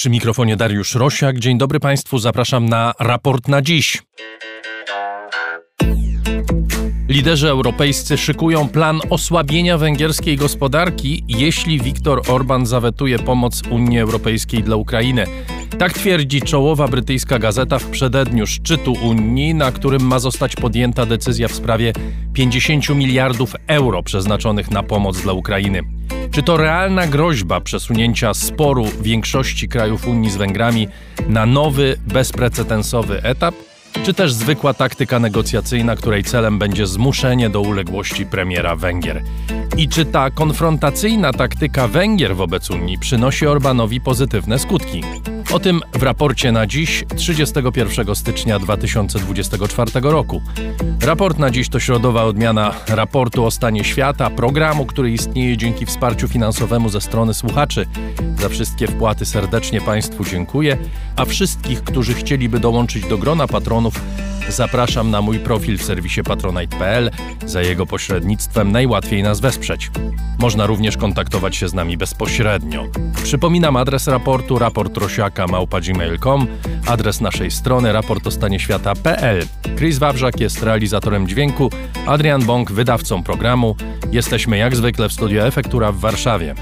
Przy mikrofonie Dariusz Rosiak. Dzień dobry Państwu, zapraszam na raport na dziś. Liderzy europejscy szykują plan osłabienia węgierskiej gospodarki, jeśli Viktor Orban zawetuje pomoc Unii Europejskiej dla Ukrainy. Tak twierdzi czołowa brytyjska gazeta w przededniu szczytu Unii, na którym ma zostać podjęta decyzja w sprawie 50 miliardów euro przeznaczonych na pomoc dla Ukrainy. Czy to realna groźba przesunięcia sporu większości krajów Unii z Węgrami na nowy, bezprecedensowy etap? Czy też zwykła taktyka negocjacyjna, której celem będzie zmuszenie do uległości premiera Węgier? I czy ta konfrontacyjna taktyka Węgier wobec Unii przynosi Orbanowi pozytywne skutki? O tym w raporcie na dziś 31 stycznia 2024 roku. Raport na dziś to środowa odmiana raportu o stanie świata, programu, który istnieje dzięki wsparciu finansowemu ze strony słuchaczy. Za wszystkie wpłaty serdecznie Państwu dziękuję, a wszystkich, którzy chcieliby dołączyć do grona patronów, zapraszam na mój profil w serwisie patronite.pl. Za jego pośrednictwem najłatwiej nas wesprzeć. Można również kontaktować się z nami bezpośrednio. Przypominam adres raportu raportrosiaka.gmail.com, adres naszej strony raportostanieświata.pl. Chris Wawrzak jest realizatorem dźwięku, Adrian Bąk wydawcą programu. Jesteśmy jak zwykle w studio Efektura w Warszawie.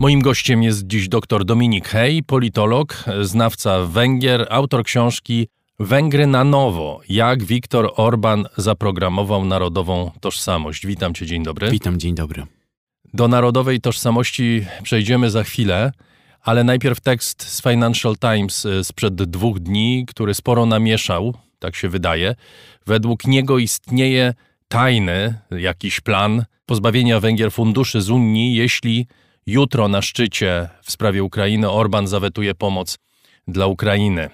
Moim gościem jest dziś dr Dominik Hej, politolog, znawca Węgier, autor książki Węgry na nowo. Jak Viktor Orban zaprogramował narodową tożsamość. Witam cię, dzień dobry. Witam, dzień dobry. Do narodowej tożsamości przejdziemy za chwilę, ale najpierw tekst z Financial Times y, sprzed dwóch dni, który sporo namieszał, tak się wydaje. Według niego istnieje tajny jakiś plan pozbawienia Węgier funduszy z Unii, jeśli jutro na szczycie w sprawie Ukrainy Orban zawetuje pomoc dla Ukrainy.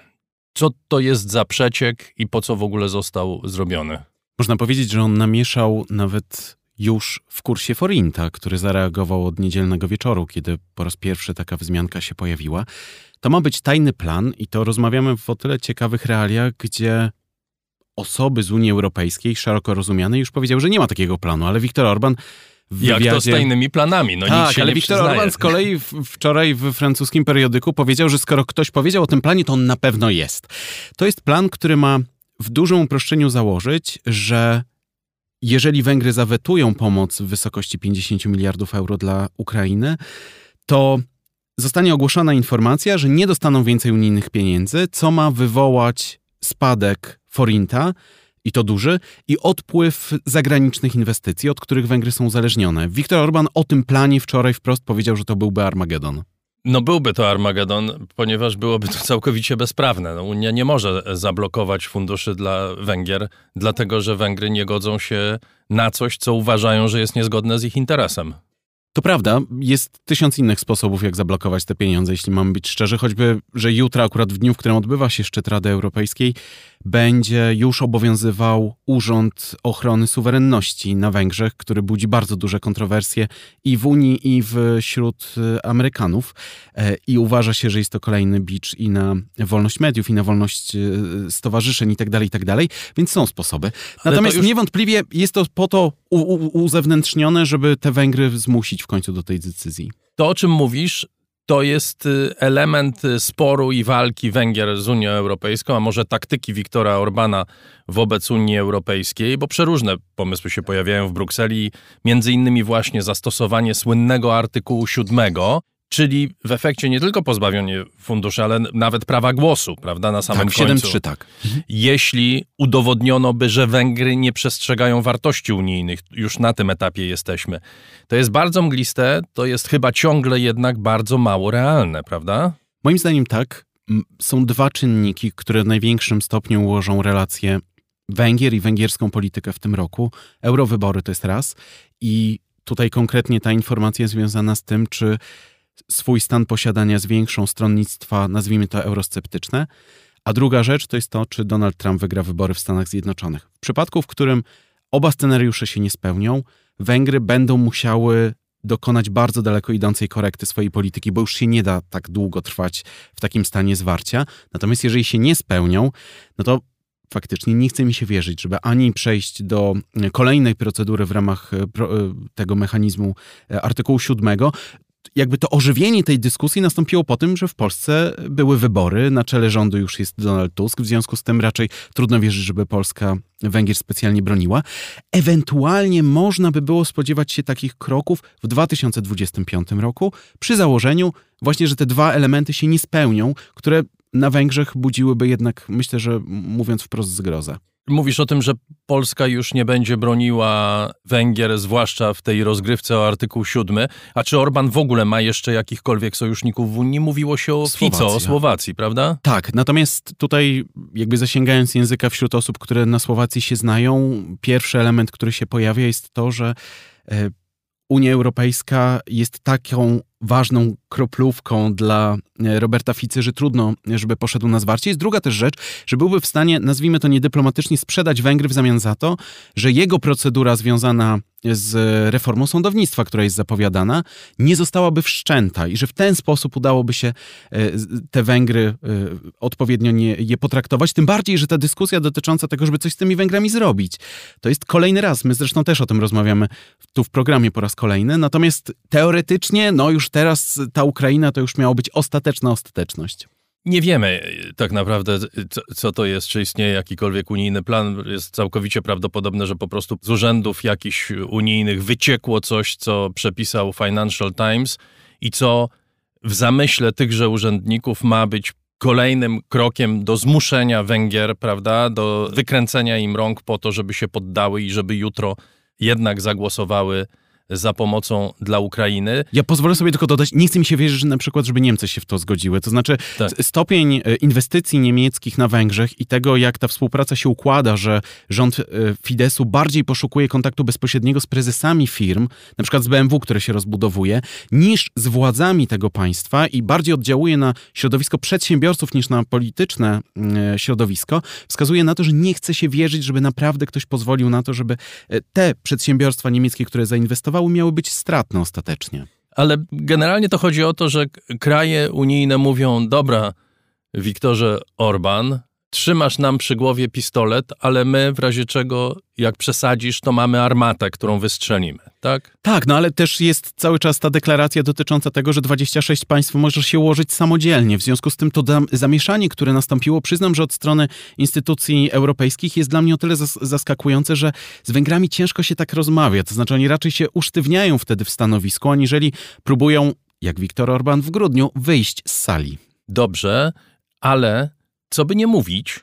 Co to jest za przeciek i po co w ogóle został zrobiony? Można powiedzieć, że on namieszał nawet już w kursie Forinta, który zareagował od niedzielnego wieczoru, kiedy po raz pierwszy taka wzmianka się pojawiła. To ma być tajny plan i to rozmawiamy w o tyle ciekawych realiach, gdzie osoby z Unii Europejskiej, szeroko rozumiane, już powiedział, że nie ma takiego planu, ale Viktor Orban w Jak wywiadzie... to z tajnymi planami? No, tak, ale Viktor Orban z kolei wczoraj w francuskim periodyku powiedział, że skoro ktoś powiedział o tym planie, to on na pewno jest. To jest plan, który ma w dużym uproszczeniu założyć, że jeżeli Węgry zawetują pomoc w wysokości 50 miliardów euro dla Ukrainy, to zostanie ogłoszona informacja, że nie dostaną więcej unijnych pieniędzy, co ma wywołać spadek forinta, i to duży, i odpływ zagranicznych inwestycji, od których Węgry są uzależnione. Viktor Orban o tym planie wczoraj wprost powiedział, że to byłby Armagedon. No byłby to Armagedon, ponieważ byłoby to całkowicie bezprawne. No, Unia nie może zablokować funduszy dla Węgier, dlatego że Węgry nie godzą się na coś, co uważają, że jest niezgodne z ich interesem. To prawda, jest tysiąc innych sposobów, jak zablokować te pieniądze, jeśli mamy być szczerzy, choćby, że jutro, akurat w dniu, w którym odbywa się szczyt Rady Europejskiej, będzie już obowiązywał Urząd Ochrony Suwerenności na Węgrzech, który budzi bardzo duże kontrowersje i w Unii, i wśród y, Amerykanów. E, I uważa się, że jest to kolejny bicz i na wolność mediów, i na wolność y, stowarzyszeń, i tak dalej, i tak dalej. Więc są sposoby. Natomiast już... niewątpliwie jest to po to u, u, uzewnętrznione, żeby te Węgry zmusić w końcu do tej decyzji. To, o czym mówisz, to jest y, element y, sporu i walki Węgier z Unią Europejską, a może taktyki Viktora Orbana wobec Unii Europejskiej, bo przeróżne pomysły się pojawiają w Brukseli, między innymi właśnie zastosowanie słynnego artykułu siódmego, Czyli w efekcie nie tylko pozbawienie funduszy, ale nawet prawa głosu, prawda, na samym tak, końcu. 7-3, tak. Jeśli udowodniono by, że Węgry nie przestrzegają wartości unijnych, już na tym etapie jesteśmy. To jest bardzo mgliste, to jest chyba ciągle jednak bardzo mało realne, prawda? Moim zdaniem tak. Są dwa czynniki, które w największym stopniu ułożą relacje Węgier i węgierską politykę w tym roku. Eurowybory to jest raz i tutaj konkretnie ta informacja związana z tym, czy swój stan posiadania zwiększą stronnictwa, nazwijmy to eurosceptyczne. A druga rzecz to jest to, czy Donald Trump wygra wybory w Stanach Zjednoczonych. W przypadku, w którym oba scenariusze się nie spełnią, Węgry będą musiały dokonać bardzo daleko idącej korekty swojej polityki, bo już się nie da tak długo trwać w takim stanie zwarcia. Natomiast jeżeli się nie spełnią, no to faktycznie nie chce mi się wierzyć, żeby ani przejść do kolejnej procedury w ramach e, tego mechanizmu e, artykułu 7, jakby to ożywienie tej dyskusji nastąpiło po tym, że w Polsce były wybory, na czele rządu już jest Donald Tusk, w związku z tym raczej trudno wierzyć, żeby Polska Węgier specjalnie broniła. Ewentualnie można by było spodziewać się takich kroków w 2025 roku, przy założeniu właśnie, że te dwa elementy się nie spełnią, które na Węgrzech budziłyby jednak, myślę, że mówiąc wprost, zgrozę. Mówisz o tym, że Polska już nie będzie broniła Węgier, zwłaszcza w tej rozgrywce o artykuł 7. A czy Orban w ogóle ma jeszcze jakichkolwiek sojuszników w Unii? Mówiło się o Słowacja. Fico, o Słowacji, prawda? Tak, natomiast tutaj jakby zasięgając języka wśród osób, które na Słowacji się znają, pierwszy element, który się pojawia jest to, że e, Unia Europejska jest taką ważną kroplówką dla e, Roberta Ficy, że trudno, żeby poszedł na zwarcie. Jest druga też rzecz, że byłby w stanie, nazwijmy to niedyplomatycznie, sprzedać Węgry w zamian za to, że jego procedura związana z reformą sądownictwa, która jest zapowiadana, nie zostałaby wszczęta i że w ten sposób udałoby się e, te Węgry e, odpowiednio nie, je potraktować. Tym bardziej, że ta dyskusja dotycząca tego, żeby coś z tymi Węgrami zrobić, to jest kolejny raz. My zresztą też o tym rozmawiamy tu w programie po raz kolejny. Natomiast teoretycznie, no już teraz ta Ukraina to już miało być ostateczna ostateczność. Nie wiemy tak naprawdę, co, co, to jest, czy istnieje jakikolwiek unijny plan. Jest całkowicie prawdopodobne, że po prostu z urzędów jakichś unijnych wyciekło coś, co przepisał Financial Times i co w zamyśle tychże urzędników ma być kolejnym krokiem do zmuszenia Węgier, prawda, do wykręcenia im rąk po to, żeby się poddały i żeby jutro jednak zagłosowały za pomocą dla Ukrainy. Ja pozwolę sobie tylko dodać, nie chcę mi się wierzyć, że na przykład, żeby Niemcy się w to zgodziły. To znaczy tak. stopień e, inwestycji niemieckich na Węgrzech i tego, jak ta współpraca się układa, że rząd e, Fidesu bardziej poszukuje kontaktu bezpośredniego z prezesami firm, na przykład z BMW, które się rozbudowuje, niż z władzami tego państwa i bardziej oddziałuje na środowisko przedsiębiorców niż na polityczne e, środowisko, wskazuje na to, że nie chce się wierzyć, żeby naprawdę ktoś pozwolił na to, żeby te przedsiębiorstwa niemieckie, które zainwestowały, miały być stratne ostatecznie. Ale generalnie to chodzi o to, że kraje unijne mówią: Dobra, Wiktorze Orban, trzymasz nam przy głowie pistolet, ale my w razie czego, jak przesadzisz, to mamy armatę, którą wystrzelimy, tak? Tak, no ale też jest cały czas ta deklaracja dotycząca tego, że 26 państw może się ułożyć samodzielnie. W związku z tym to zamieszanie, które nastąpiło, przyznam, że od strony instytucji europejskich jest dla mnie o tyle zaskakujące, że z Węgrami ciężko się tak rozmawia. To znaczy oni raczej się usztywniają wtedy w stanowisku, aniżeli próbują, jak Viktor Orban w grudniu, wyjść z sali. Dobrze, ale co by nie mówić,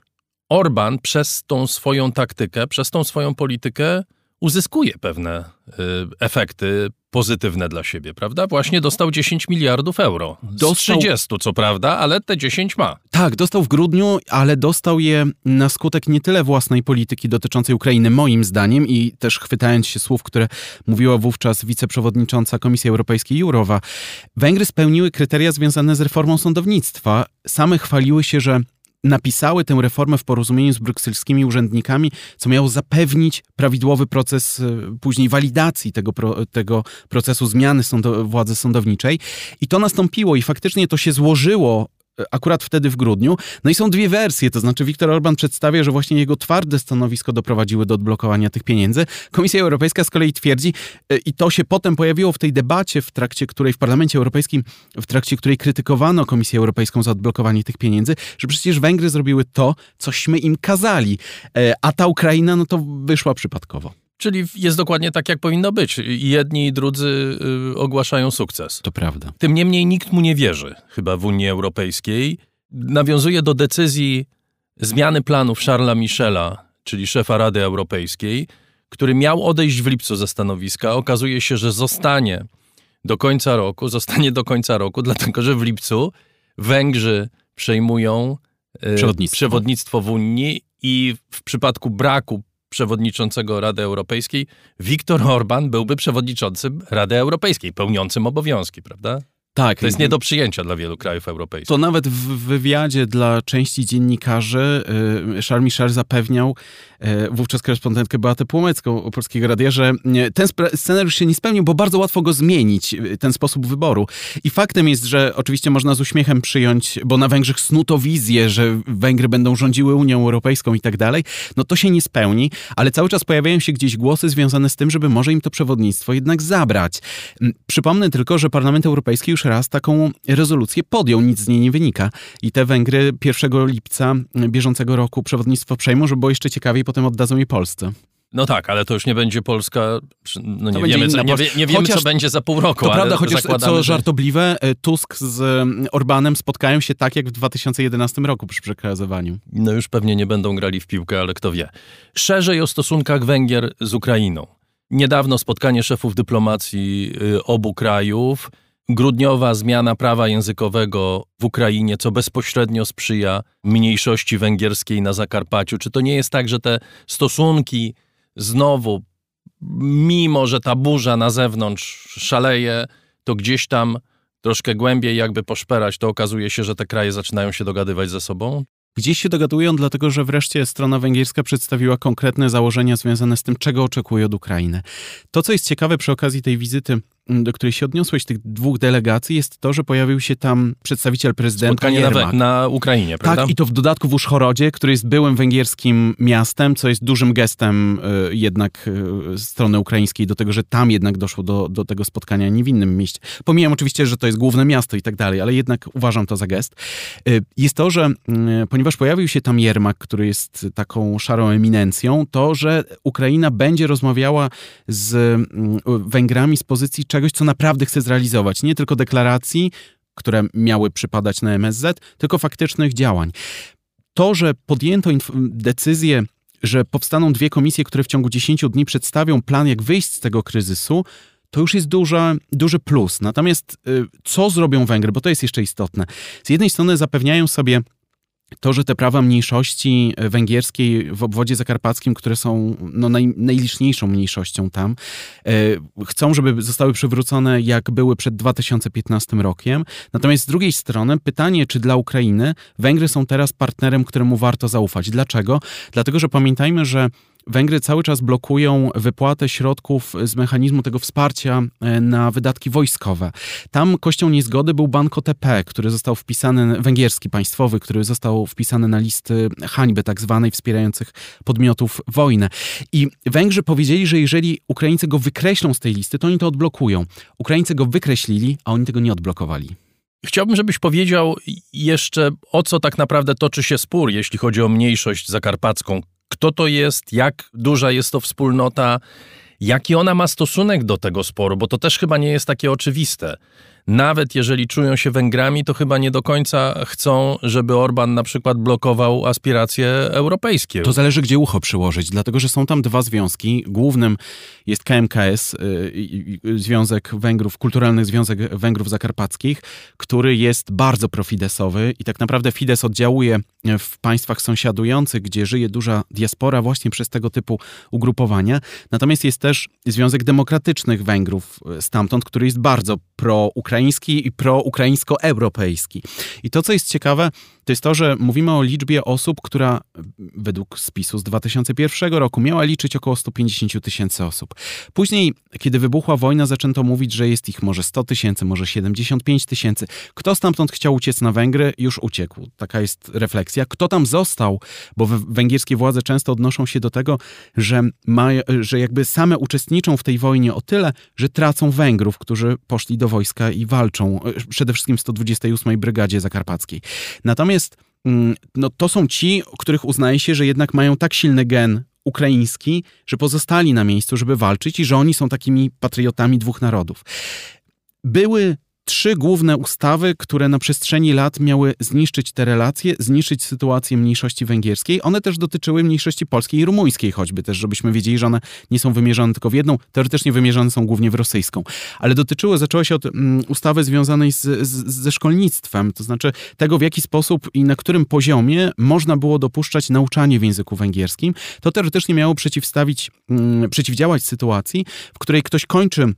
Orban przez tą swoją taktykę, przez tą swoją politykę uzyskuje pewne y, efekty pozytywne dla siebie, prawda? Właśnie dostał 10 miliardów euro. Do 30, co prawda, ale te 10 ma. Tak, dostał w grudniu, ale dostał je na skutek nie tyle własnej polityki dotyczącej Ukrainy, moim zdaniem, i też chwytając się słów, które mówiła wówczas wiceprzewodnicząca Komisji Europejskiej Jurowa. Węgry spełniły kryteria związane z reformą sądownictwa. Same chwaliły się, że napisały tę reformę w porozumieniu z brukselskimi urzędnikami, co miało zapewnić prawidłowy proces e, później walidacji tego, tego procesu zmiany sądo, władzy sądowniczej. I to nastąpiło i faktycznie to się złożyło akurat wtedy w grudniu. No i są dwie wersje, to znaczy Viktor Orban przedstawia, że właśnie jego twarde stanowisko doprowadziły do odblokowania tych pieniędzy. Komisja Europejska z kolei twierdzi, e, i to się potem pojawiło w tej debacie, w trakcie której w Parlamencie Europejskim, w trakcie której krytykowano Komisję Europejską za odblokowanie tych pieniędzy, że przecież Węgry zrobiły to, cośmy im kazali, e, a ta Ukraina, no to wyszła przypadkowo. Czyli jest dokładnie tak, jak powinno być. Jedni i drudzy y, ogłaszają sukces. To prawda. Tym niemniej nikt mu nie wierzy, chyba w Unii Europejskiej. Nawiązuje do decyzji zmiany planów Charlesa Michela, czyli szefa Rady Europejskiej, który miał odejść w lipcu ze stanowiska. Okazuje się, że zostanie do końca roku, zostanie do końca roku, dlatego że w lipcu Węgrzy przejmują y, przewodnictwo, przewodnictwo w Unii i w przypadku braku przewodniczącego Rady Europejskiej, Viktor Orban byłby przewodniczącym Rady Europejskiej, pełniącym obowiązki, prawda? Tak. To jest nie do przyjęcia dla wielu krajów europejskich. To nawet w wywiadzie dla części dziennikarzy y, Charles Michel zapewniał y, wówczas korespondentkę Beatę Płomecką Polskiego Radia, że y, ten scenariusz się nie spełnił, bo bardzo łatwo go zmienić, ten sposób wyboru. I faktem jest, że oczywiście można z uśmiechem przyjąć, bo na Węgrzech snuto wizję, że Węgry będą rządziły Unią Europejską i tak dalej. No to się nie spełni, ale cały czas pojawiają się gdzieś głosy związane z tym, żeby może im to przewodnictwo jednak zabrać. Mm, przypomnę tylko, że Parlament Europejski już raz taką rezolucję podjął, nic z niej nie wynika. I te Węgry 1 lipca bieżącego roku przewodnictwo przejmą, żeby było jeszcze ciekawiej, potem oddadzą je Polsce. No tak, ale to już nie będzie Polska. No nie wiemy, co, nie, nie wiemy chociaż, co będzie za pół roku. To prawda, chociaż co żartobliwe, e, Tusk z mm, Orbanem spotkają się tak jak w 2011 roku przy przekazywaniu. No już pewnie nie będą grali w piłkę, ale kto wie. Szerzej o stosunkach Węgier z Ukrainą. Niedawno spotkanie szefów dyplomacji y, obu krajów grudniowa zmiana prawa językowego w Ukrainie, co bezpośrednio sprzyja mniejszości węgierskiej na Zakarpaciu. Czy to nie jest tak, że te stosunki znowu, mimo że ta burza na zewnątrz szaleje, to gdzieś tam troszkę głębiej jakby poszperać, to okazuje się, że te kraje zaczynają się dogadywać ze sobą? Gdzieś się dogadują, dlatego że wreszcie strona węgierska przedstawiła konkretne założenia związane z tym, czego oczekuje od Ukrainy. To, co jest ciekawe przy okazji tej wizyty do której się odniosłeś, tych dwóch delegacji, jest to, że pojawił się tam przedstawiciel prezydenta Spotkanie na, na, Ukrainie, prawda? Tak, i to w dodatku w Uszchorodzie, który jest byłym węgierskim miastem, co jest dużym gestem y, jednak y, strony ukraińskiej do tego, że tam jednak doszło do, do tego spotkania, nie w innym mieście. Pomijam oczywiście, że to jest główne miasto i tak dalej, ale jednak uważam to za gest. Y, jest to, że ponieważ pojawił się tam Jermak, który jest taką szarą eminencją, to, że Ukraina będzie rozmawiała z Węgrami z pozycji czegoś, co naprawdę chce zrealizować. Nie tylko deklaracji, które miały przypadać na MSZ, tylko faktycznych działań. To, że podjęto decyzję, że powstaną dwie komisje, które w ciągu 10 dni przedstawią plan, jak wyjść z tego kryzysu, to już jest duży, duży plus. Natomiast y, co zrobią Węgry, bo to jest jeszcze istotne. Z jednej strony zapewniają sobie to, że te prawa mniejszości węgierskiej w obwodzie zakarpackim, które są no, naj, najliczniejszą mniejszością tam, e, chcą, żeby zostały przywrócone jak były przed 2015 rokiem. Natomiast z drugiej strony pytanie, czy dla Ukrainy Węgry są teraz partnerem, któremu warto zaufać. Dlaczego? Dlatego, że pamiętajmy, że Węgry cały czas blokują wypłatę środków z mechanizmu tego wsparcia e, na wydatki wojskowe. Tam kością niezgody był Bank OTP, który został wpisany, węgierski państwowy, który został wpisany na listy hańby tak zwanej wspierających podmiotów wojnę. I Węgrzy powiedzieli, że jeżeli Ukraińcy go wykreślą z tej listy, to oni to odblokują. Ukraińcy go wykreślili, a oni tego nie odblokowali. Chciałbym, żebyś powiedział jeszcze, o co tak naprawdę toczy się spór, jeśli chodzi o mniejszość zakarpacką kto to jest, jak duża jest to wspólnota, jaki ona ma stosunek do tego sporu, bo to też chyba nie jest takie oczywiste nawet jeżeli czują się Węgrami, to chyba nie do końca chcą, żeby Orban na przykład blokował aspiracje europejskie. To zależy, gdzie ucho przyłożyć, dlatego że są tam dwa związki. Głównym jest KMKS, y, Związek Węgrów, Kulturalny Związek Węgrów Zakarpackich, który jest bardzo profidesowy i tak naprawdę Fidesz oddziałuje w państwach sąsiadujących, gdzie żyje duża diaspora właśnie przez tego typu ugrupowania. Natomiast jest też Związek Demokratycznych Węgrów stamtąd, który jest bardzo pro-ukraiński proukraiński i proukraińsko-europejski. I to, co jest ciekawe, to jest to, że mówimy o liczbie osób, która według spisu z 2001 roku miała liczyć około 150 tysięcy osób. Później, kiedy wybuchła wojna, zaczęto mówić, że jest ich może 100 tysięcy, może 75 tysięcy. Kto stamtąd chciał uciec na Węgry, już uciekł. Taka jest refleksja. Kto tam został, bo węgierskie władze często odnoszą się do tego, że, ma, że jakby same uczestniczą w tej wojnie o tyle, że tracą Węgrów, którzy poszli do wojska i walczą, przede wszystkim w 128 Brygadzie Zakarpackiej. Natomiast Natomiast mm, no, to są ci, których uznaje się, że jednak mają tak silny gen ukraiński, że pozostali na miejscu, żeby walczyć i że oni są takimi patriotami dwóch narodów. Były trzy główne ustawy, które na przestrzeni lat miały zniszczyć te relacje, zniszczyć sytuację mniejszości węgierskiej. One też dotyczyły mniejszości polskiej i rumuńskiej, choćby też, żebyśmy wiedzieli, że one nie są wymierzone tylko w jedną, teoretycznie wymierzone są głównie w rosyjską. Ale dotyczyły, zaczęło się od mm, ustawy związanej z, z, ze szkolnictwem, to znaczy tego, w jaki sposób i na którym poziomie można było dopuszczać nauczanie w języku węgierskim. To teoretycznie miało przeciwstawić, mm, przeciwdziałać sytuacji, w której ktoś kończy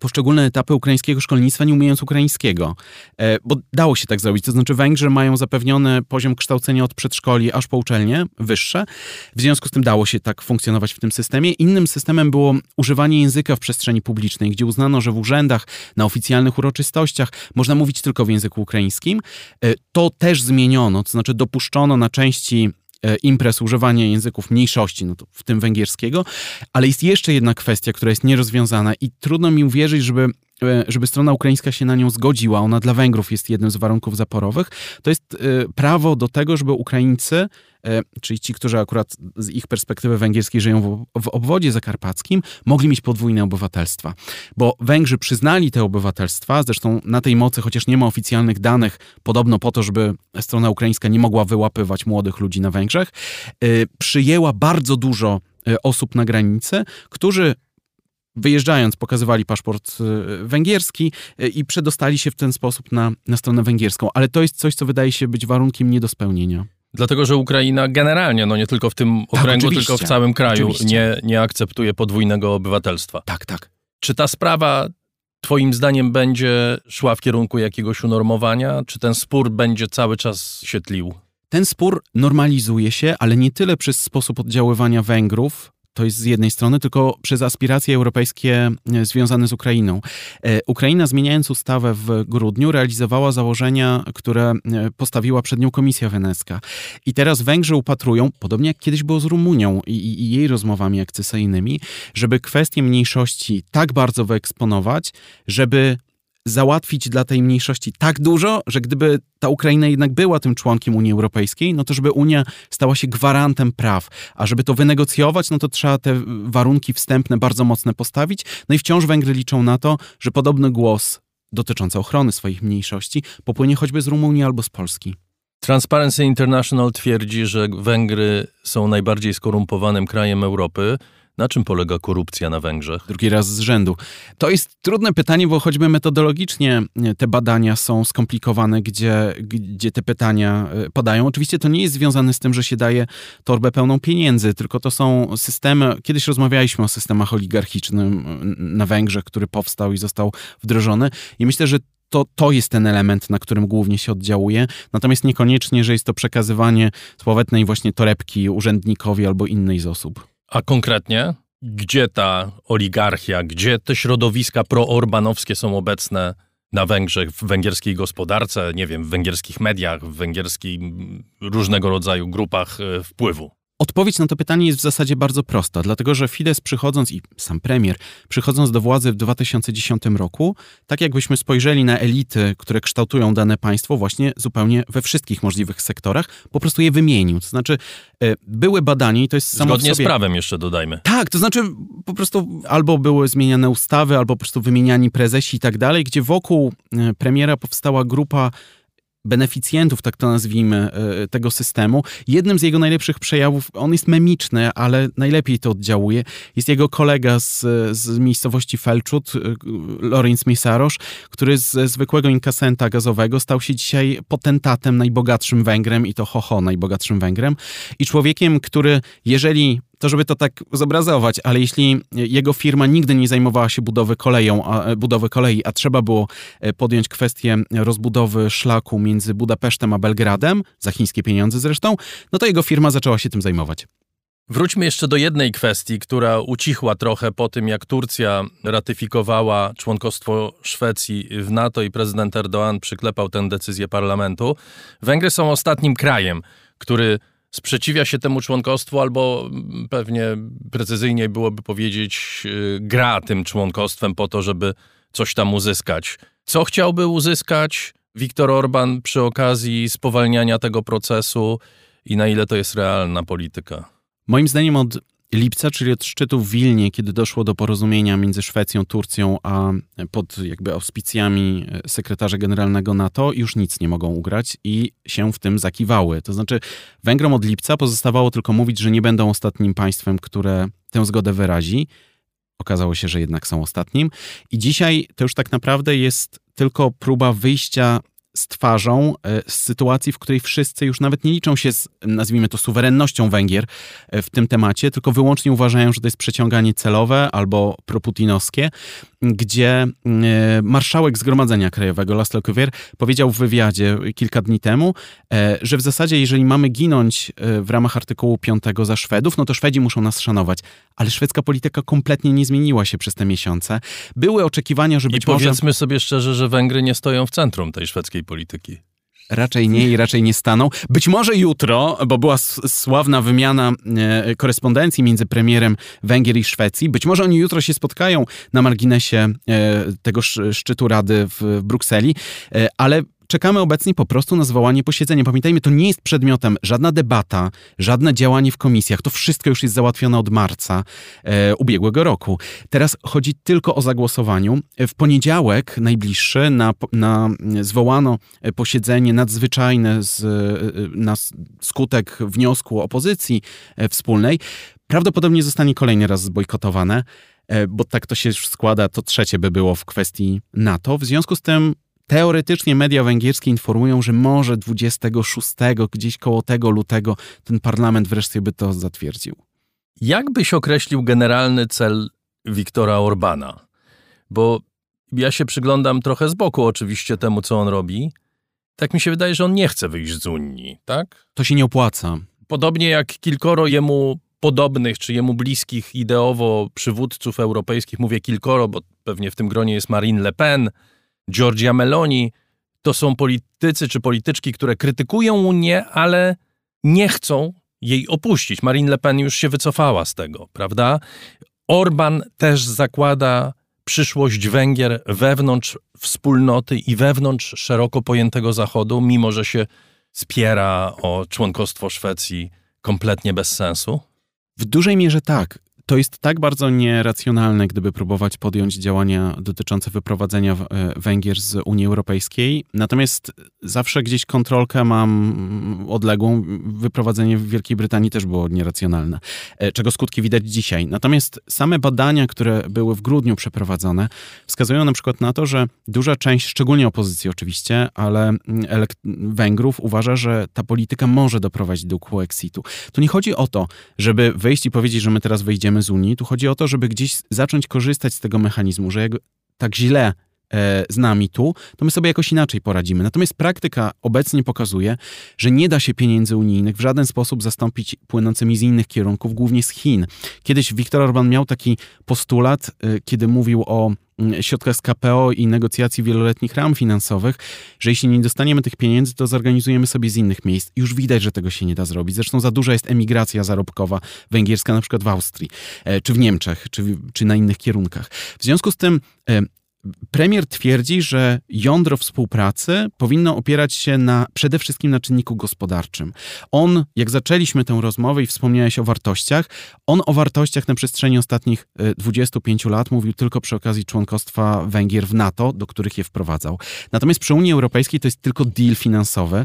poszczególne etapy ukraińskiego szkolnictwa, nie umiejąc ukraińskiego. E, bo dało się tak zrobić. To znaczy, Węgrzy mają zapewniony poziom kształcenia od przedszkoli aż po uczelnie wyższe. W związku z tym dało się tak funkcjonować w tym systemie. Innym systemem było używanie języka w przestrzeni publicznej, gdzie uznano, że w urzędach, na oficjalnych uroczystościach można mówić tylko w języku ukraińskim. E, to też zmieniono, to znaczy dopuszczono na części imprez używanie języków mniejszości, no to w tym węgierskiego, ale jest jeszcze jedna kwestia, która jest nierozwiązana i trudno mi uwierzyć, żeby e, żeby strona ukraińska się na nią zgodziła, ona dla Węgrów jest jednym z warunków zaporowych, to jest e, prawo do tego, żeby Ukraińcy E, czyli ci, którzy akurat z ich perspektywy węgierskiej żyją w, obwodzie zakarpackim, mogli mieć podwójne obywatelstwa. Bo Węgrzy przyznali te obywatelstwa, zresztą na tej mocy, chociaż nie ma oficjalnych danych, podobno po to, żeby strona ukraińska nie mogła wyłapywać młodych ludzi na Węgrzech, e, przyjęła bardzo dużo e, osób na granicy, którzy wyjeżdżając, pokazywali paszport węgierski i przedostali się w ten sposób na, na stronę węgierską. Ale to jest coś, co wydaje się być warunkiem nie do spełnienia. Dlatego, że Ukraina generalnie, no nie tylko w tym tak, okręgu, tylko w całym kraju nie, nie akceptuje podwójnego obywatelstwa. Tak, tak. Czy ta sprawa Twoim zdaniem będzie szła w kierunku jakiegoś unormowania? Czy ten spór będzie cały czas się tlił? Ten spór normalizuje się, ale nie tyle przez sposób oddziaływania Węgrów, to jest z jednej strony, tylko przez aspiracje europejskie e, związane z Ukrainą. E, Ukraina, zmieniając ustawę w grudniu, realizowała założenia, które e, postawiła przed nią Komisja Wenecka. I teraz Węgrzy upatrują, podobnie jak kiedyś było z Rumunią i, i jej rozmowami akcesyjnymi, żeby kwestie mniejszości tak bardzo wyeksponować, żeby załatwić dla tej mniejszości tak dużo, że gdyby ta Ukraina jednak była tym członkiem Unii Europejskiej, no to żeby Unia stała się gwarantem praw, a żeby to wynegocjować, no to trzeba te warunki wstępne bardzo mocne postawić. No i wciąż Węgry liczą na to, że podobny głos dotyczący ochrony swoich mniejszości popłynie choćby z Rumunii albo z Polski. Transparency International twierdzi, że Węgry są najbardziej skorumpowanym krajem Europy. Na czym polega korupcja na Węgrzech? Drugi raz z rzędu. To jest trudne pytanie, bo choćby metodologicznie e, te badania są skomplikowane, gdzie, gdzie te pytania e, padają. Oczywiście to nie jest związane z tym, że się daje torbę pełną pieniędzy, tylko to są systemy. Kiedyś rozmawialiśmy o systemach oligarchicznym na Węgrzech, który powstał i został wdrożony. I myślę, że to, to jest ten element, na którym głównie się oddziałuje. Natomiast niekoniecznie, że jest to przekazywanie słowetnej właśnie torebki urzędnikowi albo innej z osób. A konkretnie, gdzie ta oligarchia, gdzie te środowiska proorbanowskie są obecne na Węgrzech, w węgierskiej gospodarce, nie wiem, w węgierskich mediach, w węgierskich różnego rodzaju grupach e, wpływu? Odpowiedź na to pytanie jest w zasadzie bardzo prosta, dlatego że Fidesz przychodząc i sam premier, przychodząc do władzy w 2010 roku, tak jakbyśmy spojrzeli na elity, które kształtują dane państwo właśnie zupełnie we wszystkich możliwych sektorach, po prostu je wymienił. To znaczy e, były badania i to jest samo Zgodnie sobie... z prawem jeszcze dodajmy. Tak, to znaczy po prostu albo były zmieniane ustawy, albo po prostu wymieniani prezesi i tak dalej, gdzie wokół e, premiera powstała grupa beneficjentów, tak to nazwijmy, e, tego systemu. Jednym z jego najlepszych przejawów, on jest memiczny, ale najlepiej to oddziałuje, jest jego kolega z, z miejscowości Felczut, e, Lorenz Misarosz, który ze zwykłego inkasenta gazowego stał się dzisiaj potentatem, najbogatszym Węgrem i to ho, ho najbogatszym Węgrem i człowiekiem, który jeżeli to żeby to tak zobrazować, ale jeśli jego firma nigdy nie zajmowała się budowy, koleją, a, budowy kolei, a trzeba było e, podjąć kwestię rozbudowy szlaku między Budapesztem a Belgradem, za chińskie pieniądze zresztą, no to jego firma zaczęła się tym zajmować. Wróćmy jeszcze do jednej kwestii, która ucichła trochę po tym, jak Turcja ratyfikowała członkostwo Szwecji w NATO i prezydent Erdoğan przyklepał tę decyzję parlamentu. Węgry są ostatnim krajem, który sprzeciwia się temu członkostwu, albo pewnie precyzyjniej byłoby powiedzieć, y, gra tym członkostwem po to, żeby coś tam uzyskać. Co chciałby uzyskać Viktor Orban przy okazji spowalniania tego procesu i na ile to jest realna polityka? Moim zdaniem od lipca, czyli od szczytu w Wilnie, kiedy doszło do porozumienia między Szwecją, Turcją, a pod jakby auspicjami sekretarza generalnego NATO, już nic nie mogą ugrać i się w tym zakiwały. To znaczy, Węgrom od lipca pozostawało tylko mówić, że nie będą ostatnim państwem, które tę zgodę wyrazi. Okazało się, że jednak są ostatnim. I dzisiaj to już tak naprawdę jest tylko próba wyjścia z twarzą e, z sytuacji, w której wszyscy już nawet nie liczą się z, nazwijmy to, suwerennością Węgier e, w tym temacie, tylko wyłącznie uważają, że to jest przeciąganie celowe albo proputinowskie. Gdzie e, marszałek Zgromadzenia Krajowego, Laszlo Kuwier, powiedział w wywiadzie kilka dni temu, e, że w zasadzie jeżeli mamy ginąć w ramach artykułu 5 za Szwedów, no to Szwedzi muszą nas szanować. Ale szwedzka polityka kompletnie nie zmieniła się przez te miesiące. Były oczekiwania, że być I powiedzmy może... sobie szczerze, że Węgry nie stoją w centrum tej szwedzkiej polityki. Raczej nie i raczej nie staną. Być może jutro, bo była sławna wymiana e, korespondencji między premierem Węgier i Szwecji. Być może oni jutro się spotkają na marginesie e, tego szczytu Rady w Brukseli, e, ale czekamy obecnie po prostu na zwołanie posiedzenia. Pamiętajmy, to nie jest przedmiotem żadna debata, żadne działanie w komisjach. To wszystko już jest załatwione od marca e, ubiegłego roku. Teraz chodzi tylko o zagłosowaniu. W poniedziałek najbliższy na, na zwołano posiedzenie nadzwyczajne z, e, na skutek wniosku opozycji e, wspólnej. Prawdopodobnie zostanie kolejny raz zbojkotowane e, bo tak to się już składa, to trzecie by było w kwestii NATO. W związku z tym Teoretycznie media węgierskie informują, że może 26, gdzieś koło tego lutego, ten parlament wreszcie by to zatwierdził. Jak byś określił generalny cel Wiktora Orbana? Bo ja się przyglądam trochę z boku oczywiście temu, co on robi. Tak mi się wydaje, że on nie chce wyjść z Unii, tak? To się nie opłaca. Podobnie jak kilkoro jemu podobnych, czy jemu bliskich ideowo przywódców europejskich, mówię kilkoro, bo pewnie w tym gronie jest Marine Le Pen, Giorgia Meloni, to są politycy czy polityczki, które krytykują Unię, ale nie chcą jej opuścić. Marine Le Pen już się wycofała z tego, prawda? Orban też zakłada przyszłość Węgier wewnątrz wspólnoty i wewnątrz szeroko pojętego Zachodu, mimo że się spiera o członkostwo Szwecji kompletnie bez sensu? W dużej mierze tak to jest tak bardzo nieracjonalne, gdyby próbować podjąć działania dotyczące wyprowadzenia e, Węgier z Unii Europejskiej. Natomiast zawsze gdzieś kontrolkę mam odległą. Wyprowadzenie w Wielkiej Brytanii też było nieracjonalne, e, czego skutki widać dzisiaj. Natomiast same badania, które były w grudniu przeprowadzone, wskazują na przykład na to, że duża część, szczególnie opozycji oczywiście, ale Węgrów uważa, że ta polityka może doprowadzić do exitu. Tu nie chodzi o to, żeby wyjść i powiedzieć, że my teraz wyjdziemy z Unii. Tu chodzi o to, żeby gdzieś zacząć korzystać z tego mechanizmu, że jak tak źle z nami tu, to my sobie jakoś inaczej poradzimy. Natomiast praktyka obecnie pokazuje, że nie da się pieniędzy unijnych w żaden sposób zastąpić płynącymi z innych kierunków, głównie z Chin. Kiedyś Viktor Orban miał taki postulat, e, kiedy mówił o Mm, środkach z KPO i negocjacji wieloletnich ram finansowych, że jeśli nie dostaniemy tych pieniędzy, to zorganizujemy sobie z innych miejsc. Już widać, że tego się nie da zrobić. Zresztą za duża jest emigracja zarobkowa węgierska, na przykład w Austrii, e, czy w Niemczech, czy, czy na innych kierunkach. W związku z tym e, Premier twierdzi, że jądro współpracy powinno opierać się na, przede wszystkim na czynniku gospodarczym. On, jak zaczęliśmy tę rozmowę i wspomniałeś o wartościach, on o wartościach na przestrzeni ostatnich 25 e, lat mówił tylko przy okazji członkostwa Węgier w NATO, do których je wprowadzał. Natomiast przy Unii Europejskiej to jest tylko deal finansowy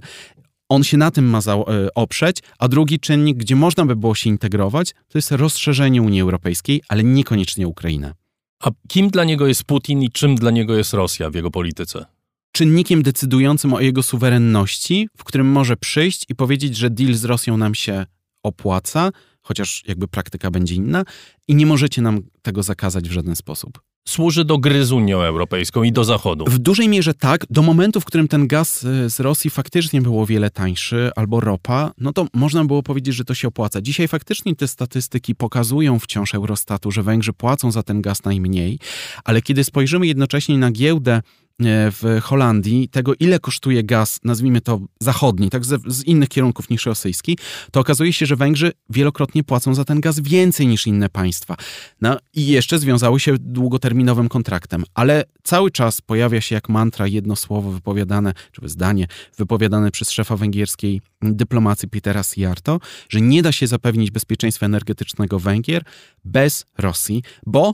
on się na tym ma e, oprzeć, a drugi czynnik, gdzie można by było się integrować, to jest rozszerzenie Unii Europejskiej, ale niekoniecznie Ukraina. A kim dla niego jest Putin i czym dla niego jest Rosja w jego polityce? Czynnikiem decydującym o jego suwerenności, w którym może przyjść i powiedzieć, że deal z Rosją nam się opłaca, chociaż jakby praktyka będzie inna, i nie możecie nam tego zakazać w żaden sposób służy do gry z Unią Europejską i do Zachodu. W dużej mierze tak. Do momentu, w którym ten gaz e, z Rosji faktycznie był o wiele tańszy, albo ropa, no to można było powiedzieć, że to się opłaca. Dzisiaj faktycznie te statystyki pokazują wciąż Eurostatu, że Węgrzy płacą za ten gaz najmniej, ale kiedy spojrzymy jednocześnie na giełdę w Holandii, tego ile kosztuje gaz, nazwijmy to zachodni, tak z, z, innych kierunków niż rosyjski, to okazuje się, że Węgrzy wielokrotnie płacą za ten gaz więcej niż inne państwa. No i jeszcze związały się długoterminowym kontraktem, ale cały czas pojawia się jak mantra jedno słowo wypowiadane, czy zdanie wypowiadane przez szefa węgierskiej dyplomacji Petera Sijarto, że nie da się zapewnić bezpieczeństwa energetycznego Węgier bez Rosji, bo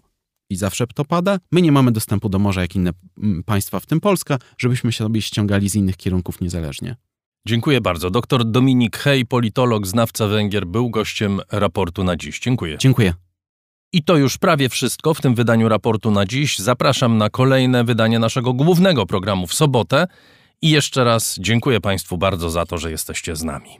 i zawsze to pada. My nie mamy dostępu do morza jak inne państwa, w tym Polska, żebyśmy sobie ściągali z innych kierunków niezależnie. Dziękuję bardzo. Doktor Dominik Hej, politolog, znawca Węgier, był gościem raportu na dziś. Dziękuję. Dziękuję. I to już prawie wszystko w tym wydaniu raportu na dziś. Zapraszam na kolejne wydanie naszego głównego programu w sobotę. I jeszcze raz dziękuję Państwu bardzo za to, że jesteście z nami.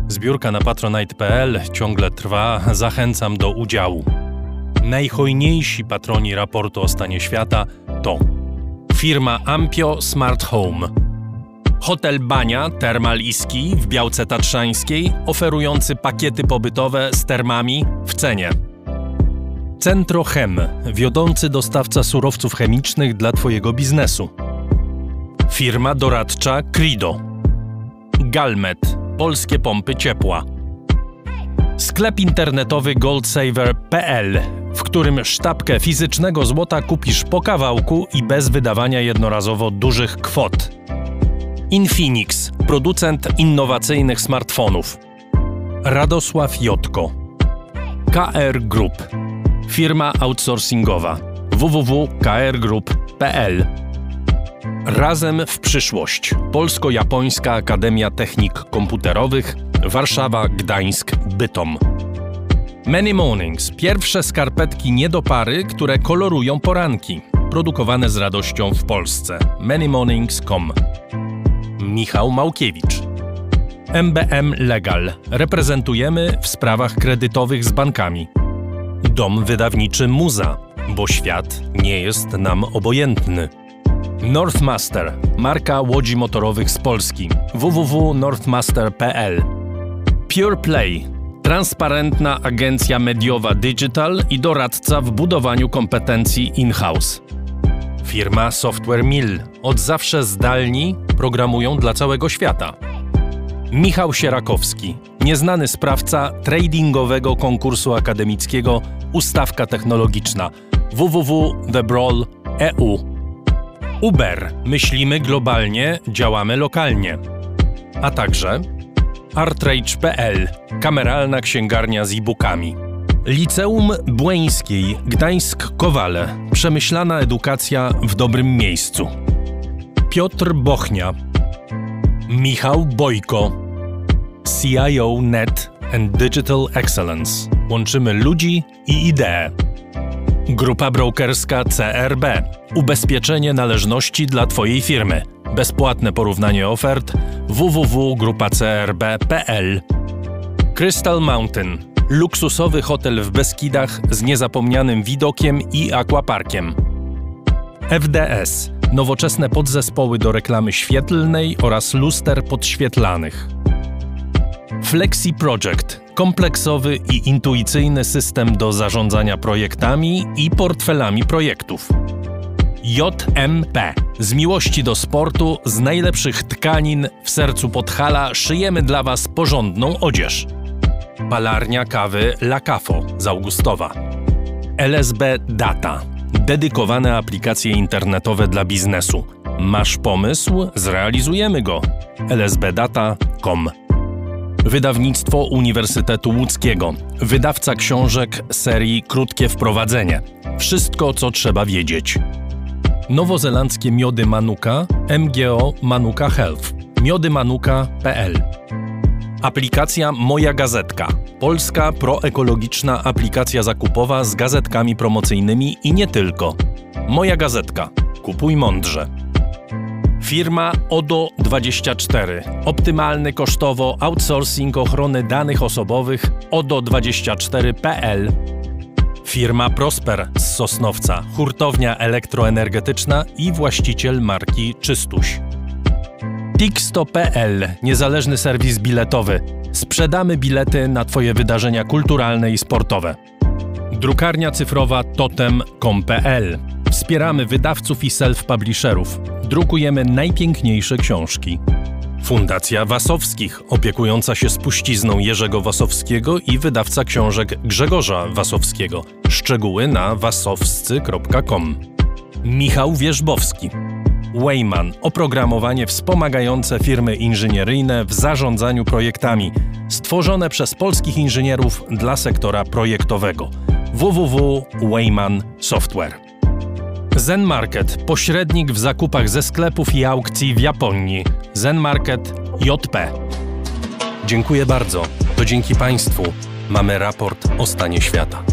Zbiórka na patronite.pl ciągle trwa, zachęcam do udziału. Najhojniejsi patroni raportu o stanie świata to firma Ampio Smart Home, hotel Bania Termal Iski w Białce Tatrzańskiej, oferujący pakiety pobytowe z termami w cenie. Centrochem, wiodący dostawca surowców chemicznych dla Twojego biznesu. Firma doradcza Crido. Galmet, polskie pompy ciepła. Sklep internetowy goldsaver.pl, w którym sztabkę fizycznego złota kupisz po kawałku i bez wydawania jednorazowo dużych kwot. Infinix, producent innowacyjnych smartfonów. Radosław Jotko. KR Group, firma outsourcingowa www.krgroup.pl Razem w przyszłość. Polsko-Japońska Akademia Technik Komputerowych Warszawa, Gdańsk, Bytom. Many Mornings. Pierwsze skarpetki nie do pary, które kolorują poranki. Produkowane z radością w Polsce. manymornings.com Michał Małkiewicz. MBM Legal. Reprezentujemy w sprawach kredytowych z bankami. Dom wydawniczy Muza, bo świat nie jest nam obojętny. Northmaster, marka łodzi motorowych z Polski. www.northmaster.pl Pure Play, transparentna agencja mediowa digital i doradca w budowaniu kompetencji in-house. Firma Software Mill, od zawsze zdalni, programują dla całego świata. Michał Sierakowski, nieznany sprawca tradingowego konkursu akademickiego Ustawka Technologiczna www.thebrawl.eu Uber. Myślimy globalnie, działamy lokalnie. A także artrage.pl Kameralna księgarnia z e-bookami. Liceum Błeńskiej Gdańsk-Kowale. Przemyślana edukacja w dobrym miejscu. Piotr Bochnia. Michał Bojko. CIO Net and Digital Excellence. Łączymy ludzi i idee. Grupa brokerska CRB. Ubezpieczenie należności dla Twojej firmy. Bezpłatne porównanie ofert www.grupacrb.pl Crystal Mountain. Luksusowy hotel w Beskidach z niezapomnianym widokiem i aquaparkiem. FDS. Nowoczesne podzespoły do reklamy świetlnej oraz luster podświetlanych. Flexi Project kompleksowy i intuicyjny system do zarządzania projektami i portfelami projektów. JMP. Z miłości do sportu, z najlepszych tkanin w sercu Podhala szyjemy dla Was porządną odzież. Palarnia kawy La Cafo z Augustowa. LSB Data. Dedykowane aplikacje internetowe dla biznesu. Masz pomysł? Zrealizujemy go. lsbdata.com Wydawnictwo Uniwersytetu Łódzkiego. Wydawca książek serii Krótkie Wprowadzenie. Wszystko, co trzeba wiedzieć. Nowozelandzkie miody Manuka, MGO Manuka Health. miodymanuka.pl Aplikacja Moja Gazetka. Polska proekologiczna aplikacja zakupowa z gazetkami promocyjnymi i nie tylko. Moja Gazetka. Kupuj mądrze. Firma ODO24. Optymalny kosztowo outsourcing ochrony danych osobowych ODO24.pl. Firma Prosper z Sosnowca, hurtownia elektroenergetyczna i właściciel marki Czystuś. Tixto.pl, niezależny serwis biletowy. Sprzedamy bilety na Twoje wydarzenia kulturalne i sportowe. Drukarnia cyfrowa totem.com.pl. Wspieramy wydawców i self-publisherów. Drukujemy najpiękniejsze książki. Fundacja Wasowskich, opiekująca się spuścizną Jerzego Wasowskiego i wydawca książek Grzegorza Wasowskiego. Szczegóły na wasowscy.com. Michał Wierzbowski. Wayman oprogramowanie wspomagające firmy inżynieryjne w zarządzaniu projektami. stworzone przez polskich inżynierów dla sektora projektowego www.Wayman Software. Zen Market, pośrednik w zakupach ze sklepów i aukcji w Japonii. Zen Market JP. Dziękuję bardzo. To dzięki Państwu mamy raport o stanie świata.